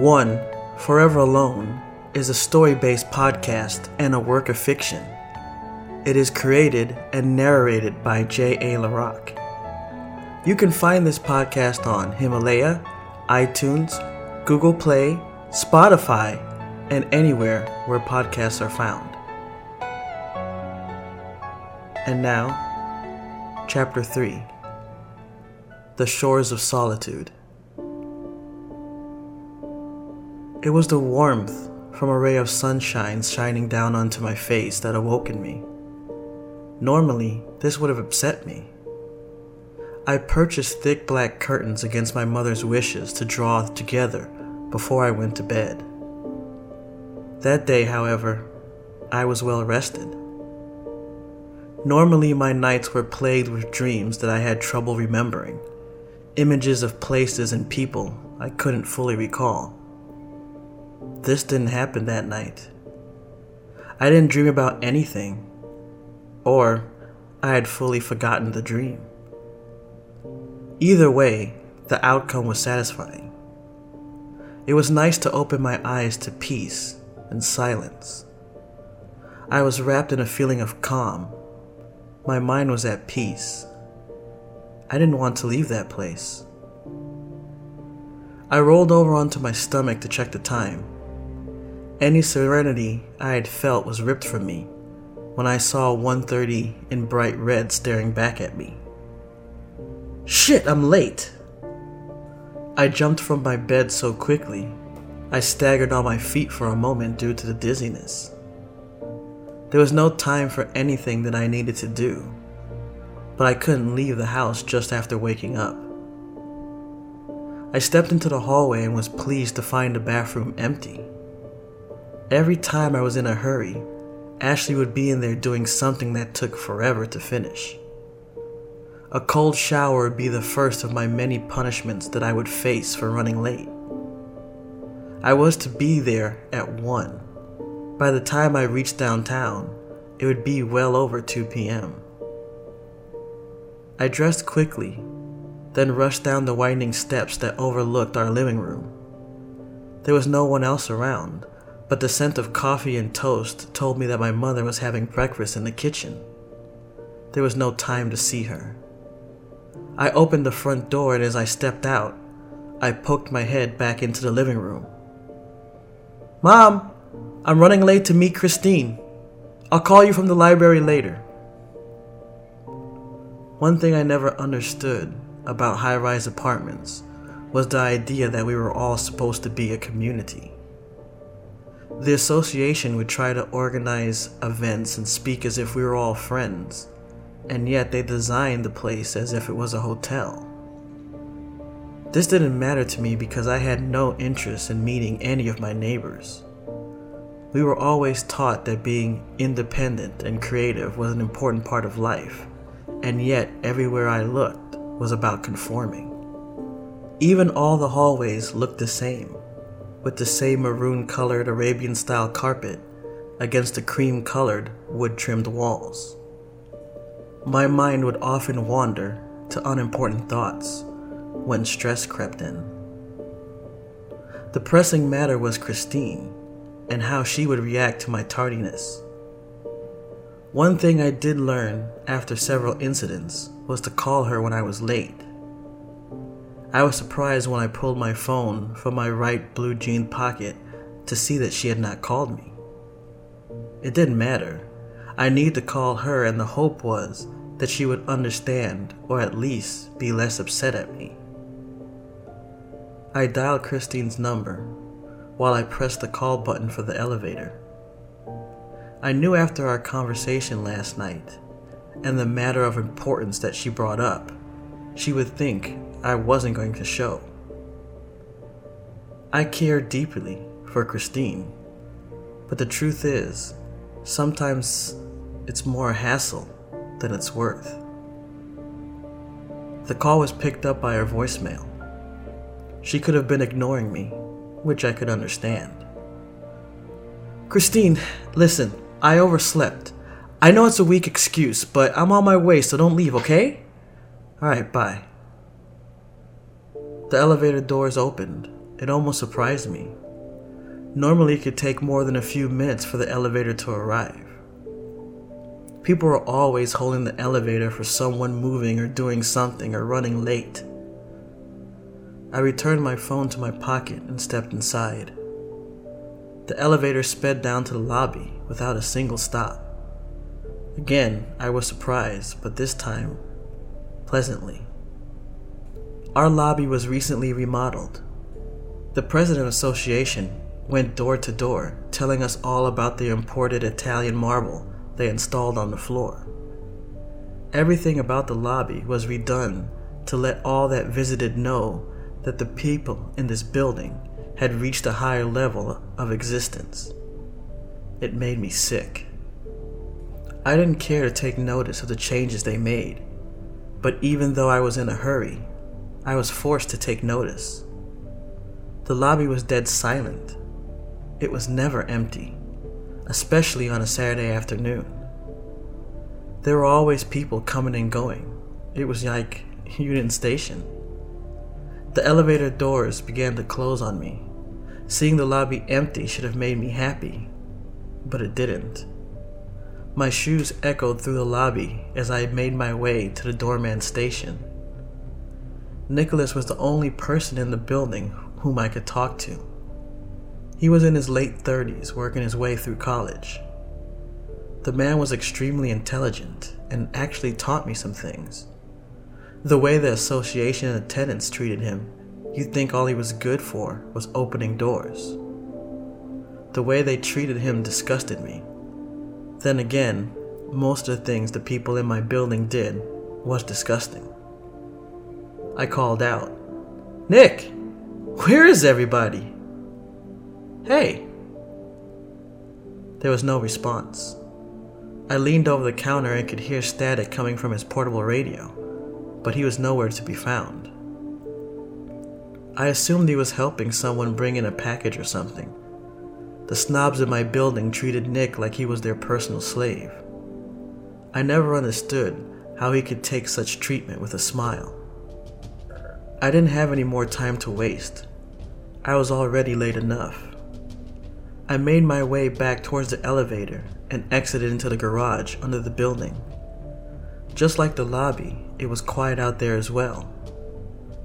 One, Forever Alone, is a story based podcast and a work of fiction. It is created and narrated by J.A. LaRock. You can find this podcast on Himalaya, iTunes, Google Play, Spotify, and anywhere where podcasts are found. And now, Chapter 3 The Shores of Solitude. It was the warmth from a ray of sunshine shining down onto my face that awoken me. Normally, this would have upset me. I purchased thick black curtains against my mother's wishes to draw together before I went to bed. That day, however, I was well rested. Normally, my nights were plagued with dreams that I had trouble remembering, images of places and people I couldn't fully recall. This didn't happen that night. I didn't dream about anything, or I had fully forgotten the dream. Either way, the outcome was satisfying. It was nice to open my eyes to peace and silence. I was wrapped in a feeling of calm. My mind was at peace. I didn't want to leave that place. I rolled over onto my stomach to check the time. Any serenity I had felt was ripped from me when I saw 130 in bright red staring back at me. Shit, I'm late! I jumped from my bed so quickly, I staggered on my feet for a moment due to the dizziness. There was no time for anything that I needed to do, but I couldn't leave the house just after waking up. I stepped into the hallway and was pleased to find the bathroom empty. Every time I was in a hurry, Ashley would be in there doing something that took forever to finish. A cold shower would be the first of my many punishments that I would face for running late. I was to be there at 1. By the time I reached downtown, it would be well over 2 p.m. I dressed quickly, then rushed down the winding steps that overlooked our living room. There was no one else around, but the scent of coffee and toast told me that my mother was having breakfast in the kitchen. There was no time to see her. I opened the front door, and as I stepped out, I poked my head back into the living room. Mom, I'm running late to meet Christine. I'll call you from the library later. One thing I never understood about high rise apartments was the idea that we were all supposed to be a community. The association would try to organize events and speak as if we were all friends, and yet they designed the place as if it was a hotel. This didn't matter to me because I had no interest in meeting any of my neighbors. We were always taught that being independent and creative was an important part of life, and yet everywhere I looked was about conforming. Even all the hallways looked the same with the same maroon colored Arabian style carpet against the cream colored wood trimmed walls. My mind would often wander to unimportant thoughts when stress crept in. The pressing matter was Christine and how she would react to my tardiness. One thing I did learn after several incidents was to call her when I was late I was surprised when I pulled my phone from my right blue jean pocket to see that she had not called me. It didn't matter. I needed to call her, and the hope was that she would understand or at least be less upset at me. I dialed Christine's number while I pressed the call button for the elevator. I knew after our conversation last night and the matter of importance that she brought up, she would think I wasn't going to show. I care deeply for Christine, but the truth is, sometimes it's more a hassle than it's worth. The call was picked up by her voicemail. She could have been ignoring me, which I could understand. Christine, listen, I overslept. I know it's a weak excuse, but I'm on my way, so don't leave, okay? Alright, bye. The elevator doors opened, it almost surprised me. Normally, it could take more than a few minutes for the elevator to arrive. People were always holding the elevator for someone moving or doing something or running late. I returned my phone to my pocket and stepped inside. The elevator sped down to the lobby without a single stop. Again, I was surprised, but this time, pleasantly. Our lobby was recently remodeled. The President Association went door to door telling us all about the imported Italian marble they installed on the floor. Everything about the lobby was redone to let all that visited know that the people in this building had reached a higher level of existence. It made me sick. I didn't care to take notice of the changes they made, but even though I was in a hurry, I was forced to take notice. The lobby was dead silent. It was never empty, especially on a Saturday afternoon. There were always people coming and going. It was like Union Station. The elevator doors began to close on me. Seeing the lobby empty should have made me happy, but it didn't. My shoes echoed through the lobby as I made my way to the doorman station. Nicholas was the only person in the building whom I could talk to. He was in his late 30s, working his way through college. The man was extremely intelligent and actually taught me some things. The way the association attendants treated him, you'd think all he was good for was opening doors. The way they treated him disgusted me. Then again, most of the things the people in my building did was disgusting. I called out, Nick, where is everybody? Hey! There was no response. I leaned over the counter and could hear static coming from his portable radio, but he was nowhere to be found. I assumed he was helping someone bring in a package or something, the snobs in my building treated Nick like he was their personal slave. I never understood how he could take such treatment with a smile. I didn't have any more time to waste. I was already late enough. I made my way back towards the elevator and exited into the garage under the building. Just like the lobby, it was quiet out there as well.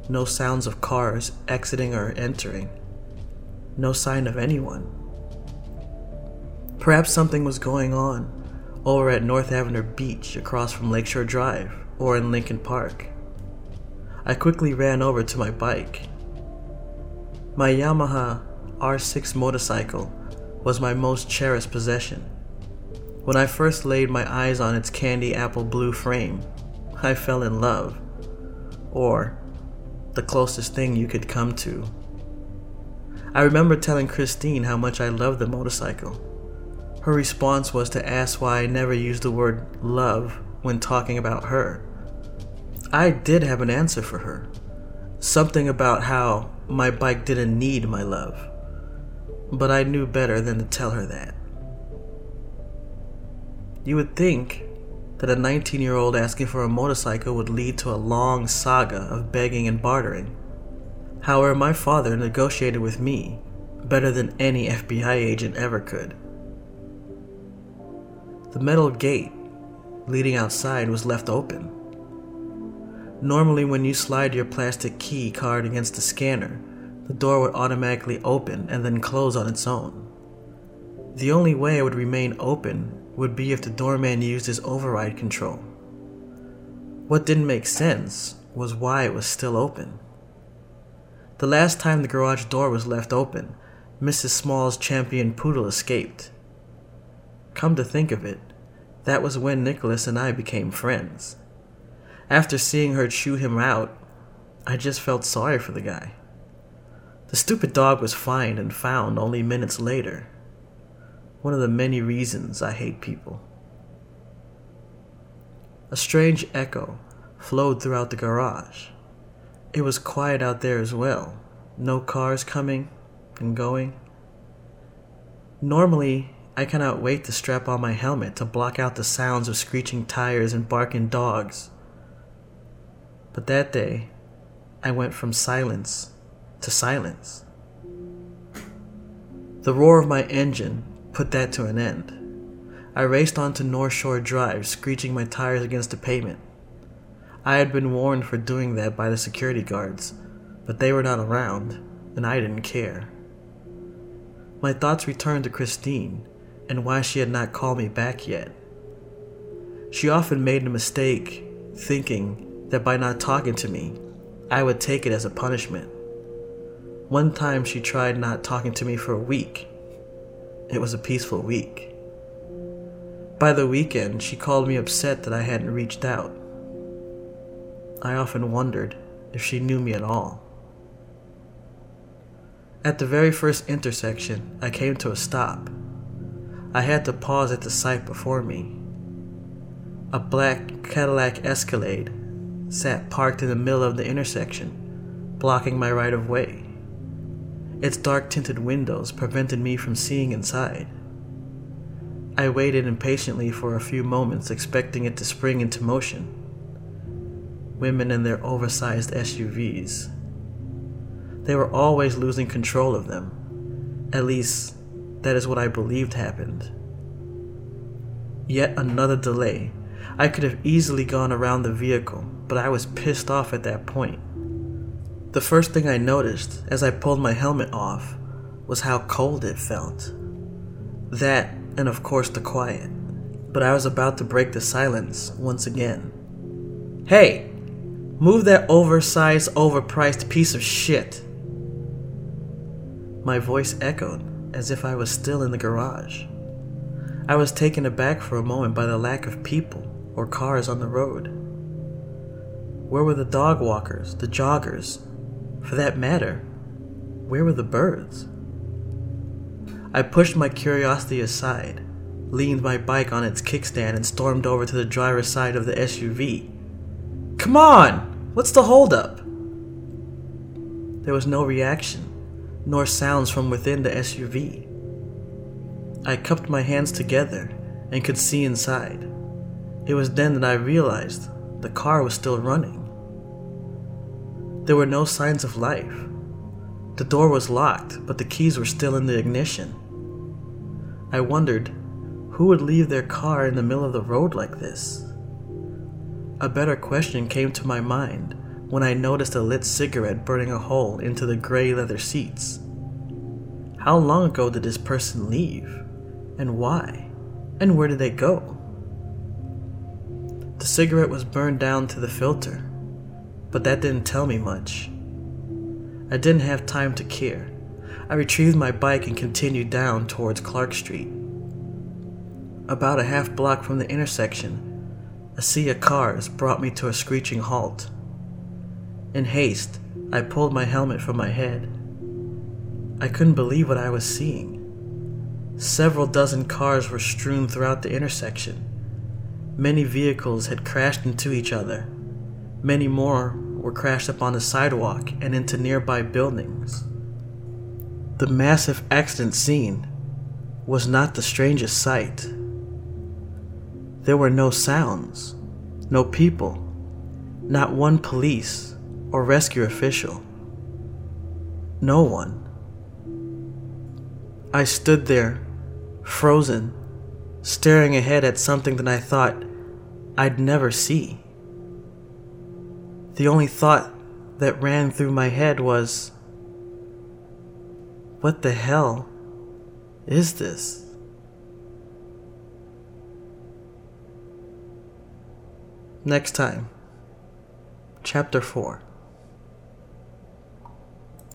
No sounds of cars exiting or entering. No sign of anyone. Perhaps something was going on over at North Avenue Beach across from Lakeshore Drive or in Lincoln Park. I quickly ran over to my bike. My Yamaha R6 motorcycle was my most cherished possession. When I first laid my eyes on its candy apple blue frame, I fell in love. Or the closest thing you could come to. I remember telling Christine how much I loved the motorcycle. Her response was to ask why I never used the word love when talking about her. I did have an answer for her. Something about how my bike didn't need my love. But I knew better than to tell her that. You would think that a 19 year old asking for a motorcycle would lead to a long saga of begging and bartering. However, my father negotiated with me better than any FBI agent ever could. The metal gate leading outside was left open. Normally, when you slide your plastic key card against the scanner, the door would automatically open and then close on its own. The only way it would remain open would be if the doorman used his override control. What didn't make sense was why it was still open. The last time the garage door was left open, Mrs. Small's champion poodle escaped. Come to think of it, that was when Nicholas and I became friends. After seeing her chew him out, I just felt sorry for the guy. The stupid dog was fined and found only minutes later. One of the many reasons I hate people. A strange echo flowed throughout the garage. It was quiet out there as well. No cars coming and going. Normally, I cannot wait to strap on my helmet to block out the sounds of screeching tires and barking dogs. But that day, I went from silence to silence. The roar of my engine put that to an end. I raced onto North Shore Drive, screeching my tires against the pavement. I had been warned for doing that by the security guards, but they were not around, and I didn't care. My thoughts returned to Christine and why she had not called me back yet. She often made the mistake thinking that by not talking to me, I would take it as a punishment. One time she tried not talking to me for a week. It was a peaceful week. By the weekend, she called me upset that I hadn't reached out. I often wondered if she knew me at all. At the very first intersection, I came to a stop. I had to pause at the sight before me. A black Cadillac Escalade sat parked in the middle of the intersection, blocking my right of way. Its dark tinted windows prevented me from seeing inside. I waited impatiently for a few moments, expecting it to spring into motion. Women in their oversized SUVs. They were always losing control of them. At least, that is what I believed happened. Yet another delay. I could have easily gone around the vehicle, but I was pissed off at that point. The first thing I noticed as I pulled my helmet off was how cold it felt. That, and of course, the quiet. But I was about to break the silence once again. Hey! Move that oversized, overpriced piece of shit! My voice echoed as if I was still in the garage. I was taken aback for a moment by the lack of people or cars on the road. Where were the dog walkers, the joggers, for that matter, where were the birds? I pushed my curiosity aside, leaned my bike on its kickstand, and stormed over to the driver's side of the SUV. Come on! What's the holdup? There was no reaction, nor sounds from within the SUV. I cupped my hands together and could see inside. It was then that I realized the car was still running. There were no signs of life. The door was locked, but the keys were still in the ignition. I wondered who would leave their car in the middle of the road like this? A better question came to my mind when I noticed a lit cigarette burning a hole into the gray leather seats. How long ago did this person leave? And why? And where did they go? The cigarette was burned down to the filter but that didn't tell me much. I didn't have time to care. I retrieved my bike and continued down towards Clark Street. About a half block from the intersection, a sea of cars brought me to a screeching halt. In haste, I pulled my helmet from my head. I couldn't believe what I was seeing. Several dozen cars were strewn throughout the intersection. Many vehicles had crashed into each other. Many more were crashed upon the sidewalk and into nearby buildings. The massive accident scene was not the strangest sight. There were no sounds, no people, not one police or rescue official. No one. I stood there, frozen, staring ahead at something that I thought I'd never see. The only thought that ran through my head was, What the hell is this? Next time, Chapter 4